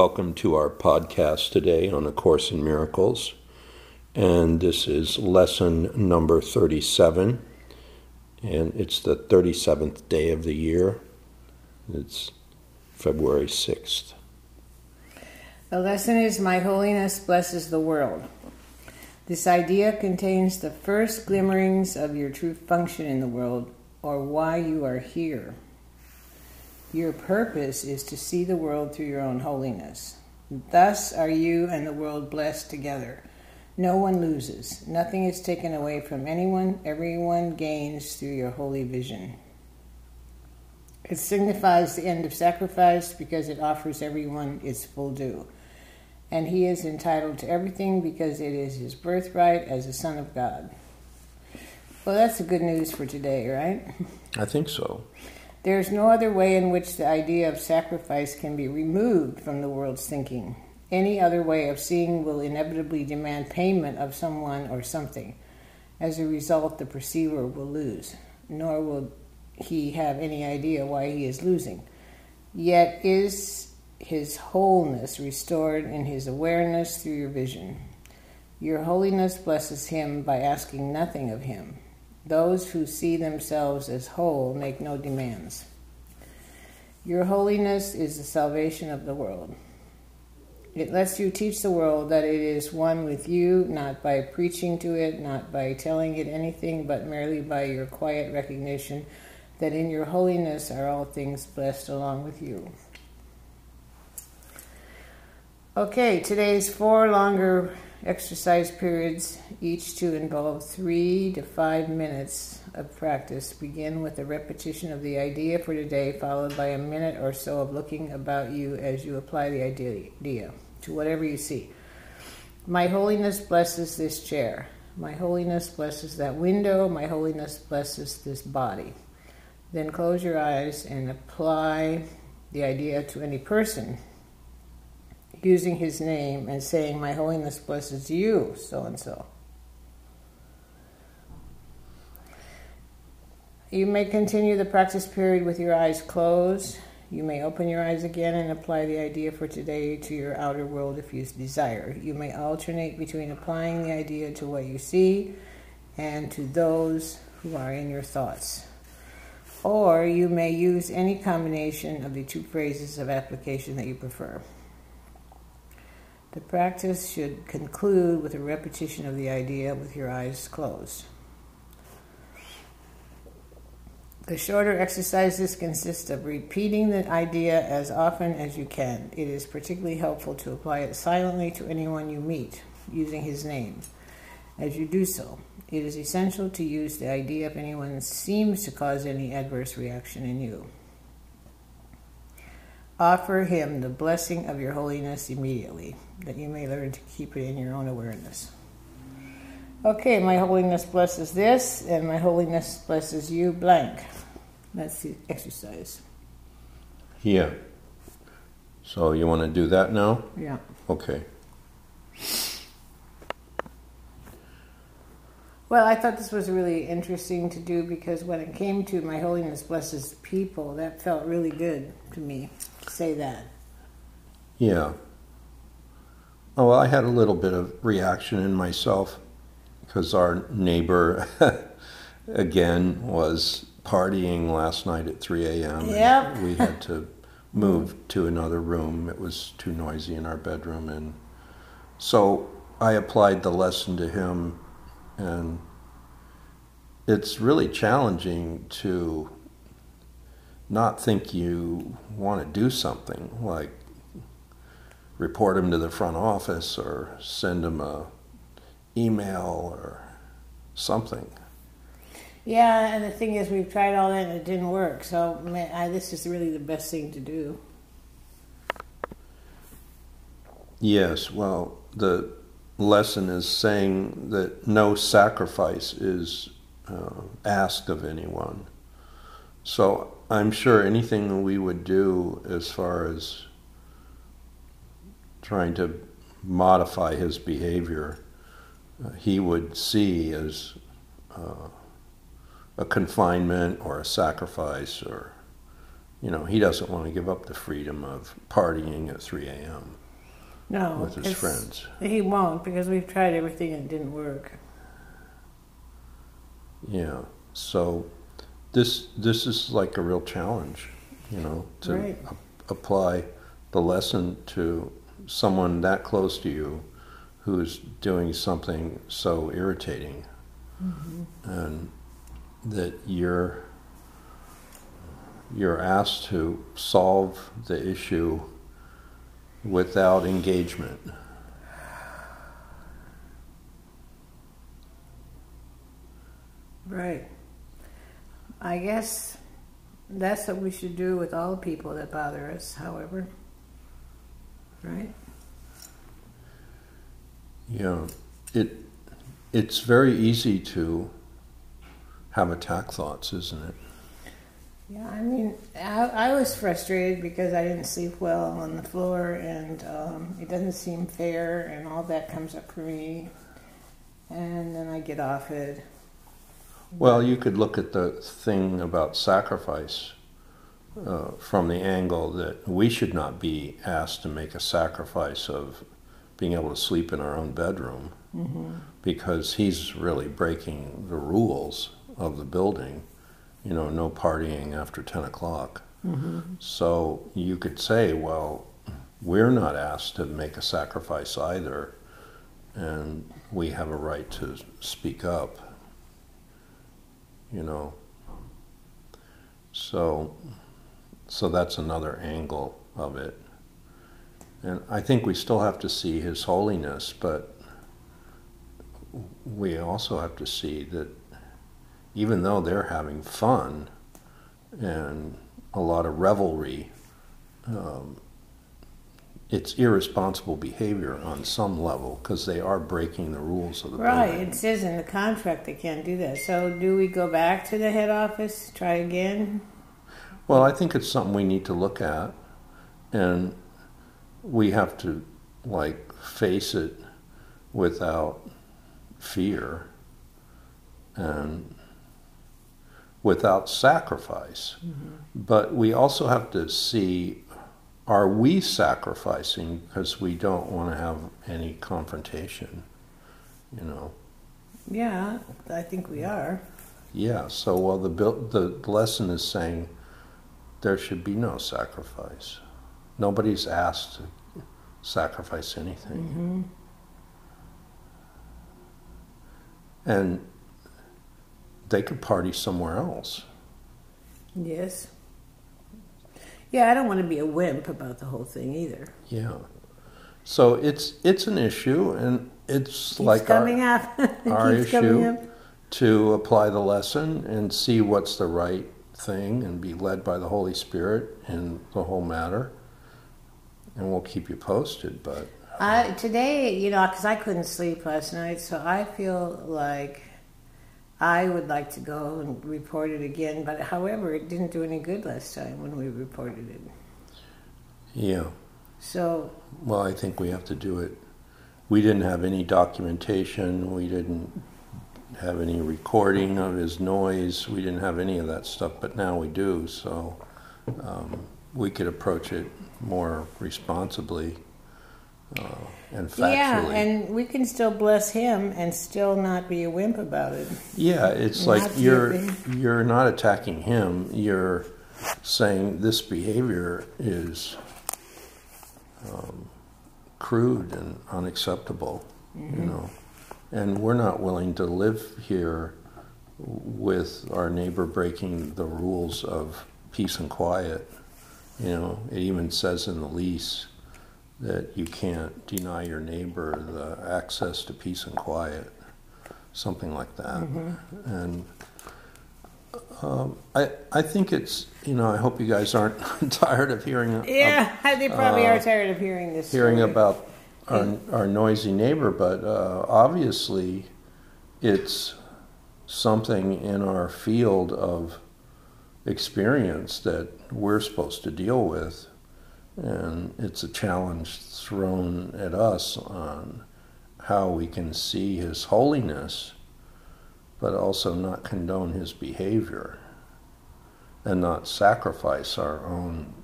Welcome to our podcast today on A Course in Miracles. And this is lesson number 37. And it's the 37th day of the year. It's February 6th. The lesson is My Holiness Blesses the World. This idea contains the first glimmerings of your true function in the world or why you are here. Your purpose is to see the world through your own holiness. Thus are you and the world blessed together. No one loses. Nothing is taken away from anyone. Everyone gains through your holy vision. It signifies the end of sacrifice because it offers everyone its full due. And he is entitled to everything because it is his birthright as a son of God. Well, that's the good news for today, right? I think so. There is no other way in which the idea of sacrifice can be removed from the world's thinking. Any other way of seeing will inevitably demand payment of someone or something. As a result, the perceiver will lose, nor will he have any idea why he is losing. Yet is his wholeness restored in his awareness through your vision. Your holiness blesses him by asking nothing of him. Those who see themselves as whole make no demands. Your holiness is the salvation of the world. It lets you teach the world that it is one with you, not by preaching to it, not by telling it anything, but merely by your quiet recognition that in your holiness are all things blessed along with you. Okay, today's four longer exercise periods, each to involve three to five minutes of practice. Begin with a repetition of the idea for today, followed by a minute or so of looking about you as you apply the idea to whatever you see. My holiness blesses this chair. My holiness blesses that window. My holiness blesses this body. Then close your eyes and apply the idea to any person using his name and saying, My holiness blesses you, so and so. You may continue the practice period with your eyes closed. You may open your eyes again and apply the idea for today to your outer world if you desire. You may alternate between applying the idea to what you see and to those who are in your thoughts. Or you may use any combination of the two phrases of application that you prefer. The practice should conclude with a repetition of the idea with your eyes closed. The shorter exercises consist of repeating the idea as often as you can. It is particularly helpful to apply it silently to anyone you meet, using his name. As you do so, it is essential to use the idea if anyone seems to cause any adverse reaction in you. Offer him the blessing of your holiness immediately, that you may learn to keep it in your own awareness. Okay, my holiness blesses this, and my holiness blesses you, blank. That's the exercise. Yeah. So you want to do that now? Yeah. Okay. Well, I thought this was really interesting to do because when it came to my holiness blesses people, that felt really good to me. To say that. Yeah. Oh, well, I had a little bit of reaction in myself because our neighbor again was partying last night at 3 a.m. Yep. We had to move to another room. It was too noisy in our bedroom. And so I applied the lesson to him, and it's really challenging to not think you want to do something like report him to the front office or send him a email or something. Yeah, and the thing is, we've tried all that and it didn't work. So man, I, this is really the best thing to do. Yes, well, the lesson is saying that no sacrifice is uh, asked of anyone. So I'm sure anything we would do as far as trying to modify his behavior, uh, he would see as uh, a confinement or a sacrifice or you know, he doesn't want to give up the freedom of partying at 3 a.m. No, with his friends. He won't because we've tried everything and it didn't work. Yeah. So this this is like a real challenge, you know, to Right. a- apply the lesson to someone that close to you who's doing something so irritating mm-hmm. and that you're you're asked to solve the issue without engagement. Right. I guess that's what we should do with all the people that bother us, however. Right? Yeah, it it's very easy to have attack thoughts, isn't it? Yeah, I mean, I, I was frustrated because I didn't sleep well on the floor and um, it doesn't seem fair, and all that comes up for me. And then I get off it. Well, you could look at the thing about sacrifice uh, from the angle that we should not be asked to make a sacrifice of being able to sleep in our own bedroom because he's really breaking the rules of the building. You know, no partying after 10 o'clock. Mm-hmm. So you could say, well, we're not asked to make a sacrifice either, and we have a right to speak up you know. So, so that's another angle of it. And I think we still have to see His holiness, but we also have to see that even though they're having fun and a lot of revelry, um, it's irresponsible behavior on some level because they are breaking the rules of the Right, building. it says in the contract they can't do that. So, do we go back to the head office, try again? Well, I think it's something we need to look at, and we have to like face it without fear and without sacrifice. But we also have to see are we sacrificing because we don't want to have any confrontation, you know? Yeah, I think we are. Yeah, so well, the, the lesson is saying there should be no sacrifice. Nobody's asked to sacrifice anything. Mm-hmm. And they could party somewhere else. Yes. Yeah, I don't want to be a wimp about the whole thing either. Yeah. So it's it's an issue, and it's Keeps like coming our, up. Our issue up. to apply the lesson and see what's the right thing and be led by the Holy Spirit in the whole matter. And we'll keep you posted, but I, uh, today, you know, because I couldn't sleep last night, so I feel like I would like to go and report it again. But however, it didn't do any good last time when we reported it. yeah. So Well, I think we have to do it. We didn't have any documentation. We didn't have any recording of his noise. We didn't have any of that stuff, but now we do. So um, we could approach it more responsibly uh, and factually. yeah, and we can still bless him and still not be a wimp about it. Yeah, it's Not like you're you're not attacking him. You're saying this behavior is um, crude and unacceptable. You know, and we're not willing to live here with our neighbor breaking the rules of peace and quiet. You know, it even says in the lease that you can't deny your neighbor the access to peace and quiet, something like that. And um, I, I think it's, you know, I hope you guys aren't tired of hearing, of Yeah, they probably are tired of hearing this. Uh, hearing story. about our, our noisy neighbor, but uh, obviously it's something in our field of experience that we're supposed to deal with. And it's a challenge thrown at us on how we can see His holiness, but also not condone His behavior. and not sacrifice our own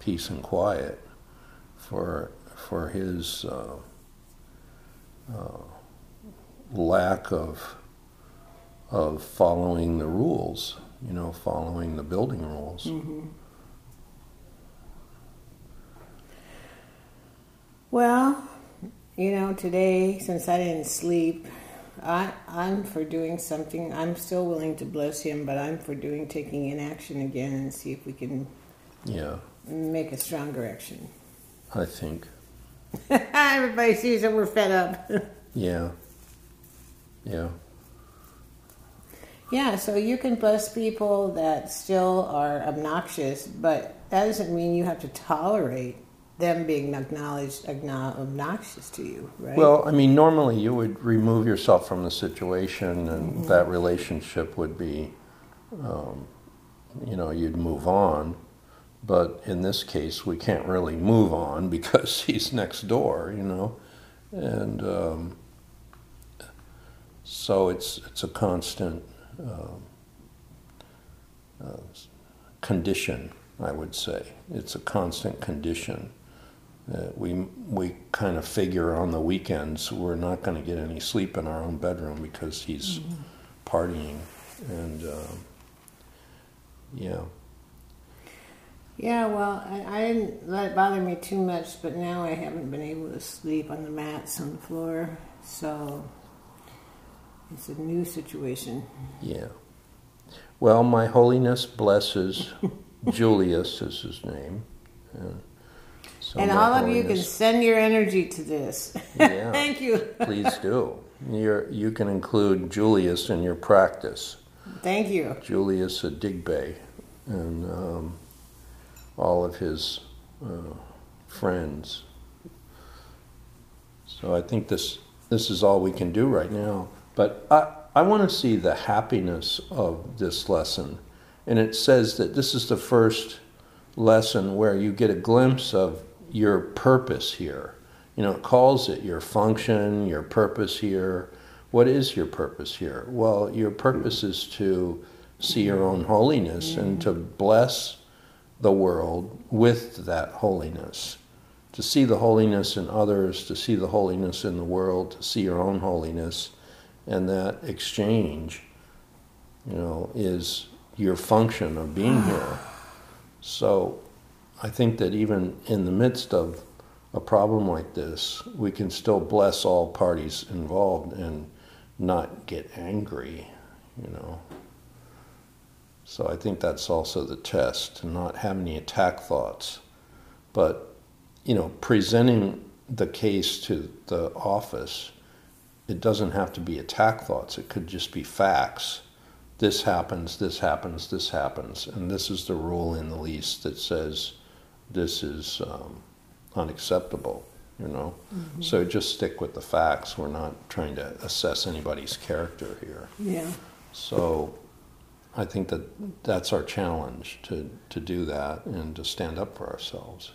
peace and quiet for for his uh, uh, lack of of following the rules, you know, following the building rules. Mm-hmm. Well, you know, today since I didn't sleep, I I'm for doing something. I'm still willing to bless him, but I'm for doing taking in action again and see if we can Yeah, make a stronger action. I think. Everybody sees that we're fed up. Yeah. Yeah. yeah, so you can bless people that still are obnoxious, but that doesn't mean you have to tolerate them being acknowledged obnoxious to you, right? Well, I mean, normally you would remove yourself from the situation, and that relationship would be, um, you know, you'd move on. But in this case, we can't really move on because he's next door, you know, and um, so it's it's a constant um, uh, condition, I would say. It's a constant condition. Uh, we we kind of figure on the weekends we're not going to get any sleep in our own bedroom because he's partying, and um, yeah, yeah, well, I, I didn't let it bother me too much, but now I haven't been able to sleep on the mats on the floor, so it's a new situation. yeah. Well, my holiness blesses Julius is his name, and, so and all of you can send your energy to this. Yeah. Thank you. please do. You're, you can include Julius in your practice. Thank you. Julius Adigbe and um, all of his uh, friends. So I think this this is all we can do right now. But I I want to see the happiness of this lesson, and it says that this is the first lesson where you get a glimpse of your purpose here. You know, it calls it your function, your purpose here. What is your purpose here? Well, your purpose is to see your own holiness and to bless the world with that holiness. To see the holiness in others, to see the holiness in the world, to see your own holiness, and that exchange, you know, is your function of being here. So I think that even in the midst of a problem like this, we can still bless all parties involved and not get angry, you know. So I think that's also the test to not have any attack thoughts. But, you know, presenting the case to the office, it doesn't have to be attack thoughts, it could just be facts. This happens, this happens, this happens, and this is the rule in the lease that says this is um, unacceptable, you know? So just stick with the facts. We're not trying to assess anybody's character here. Yeah. So I think that that's our challenge to, to do that and to stand up for ourselves.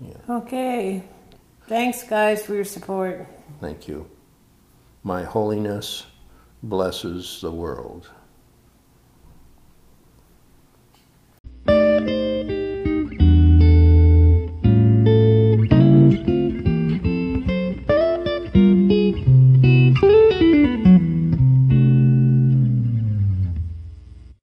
Yeah, Okay. Thanks, guys, for your support. thank you. My holiness blesses the world.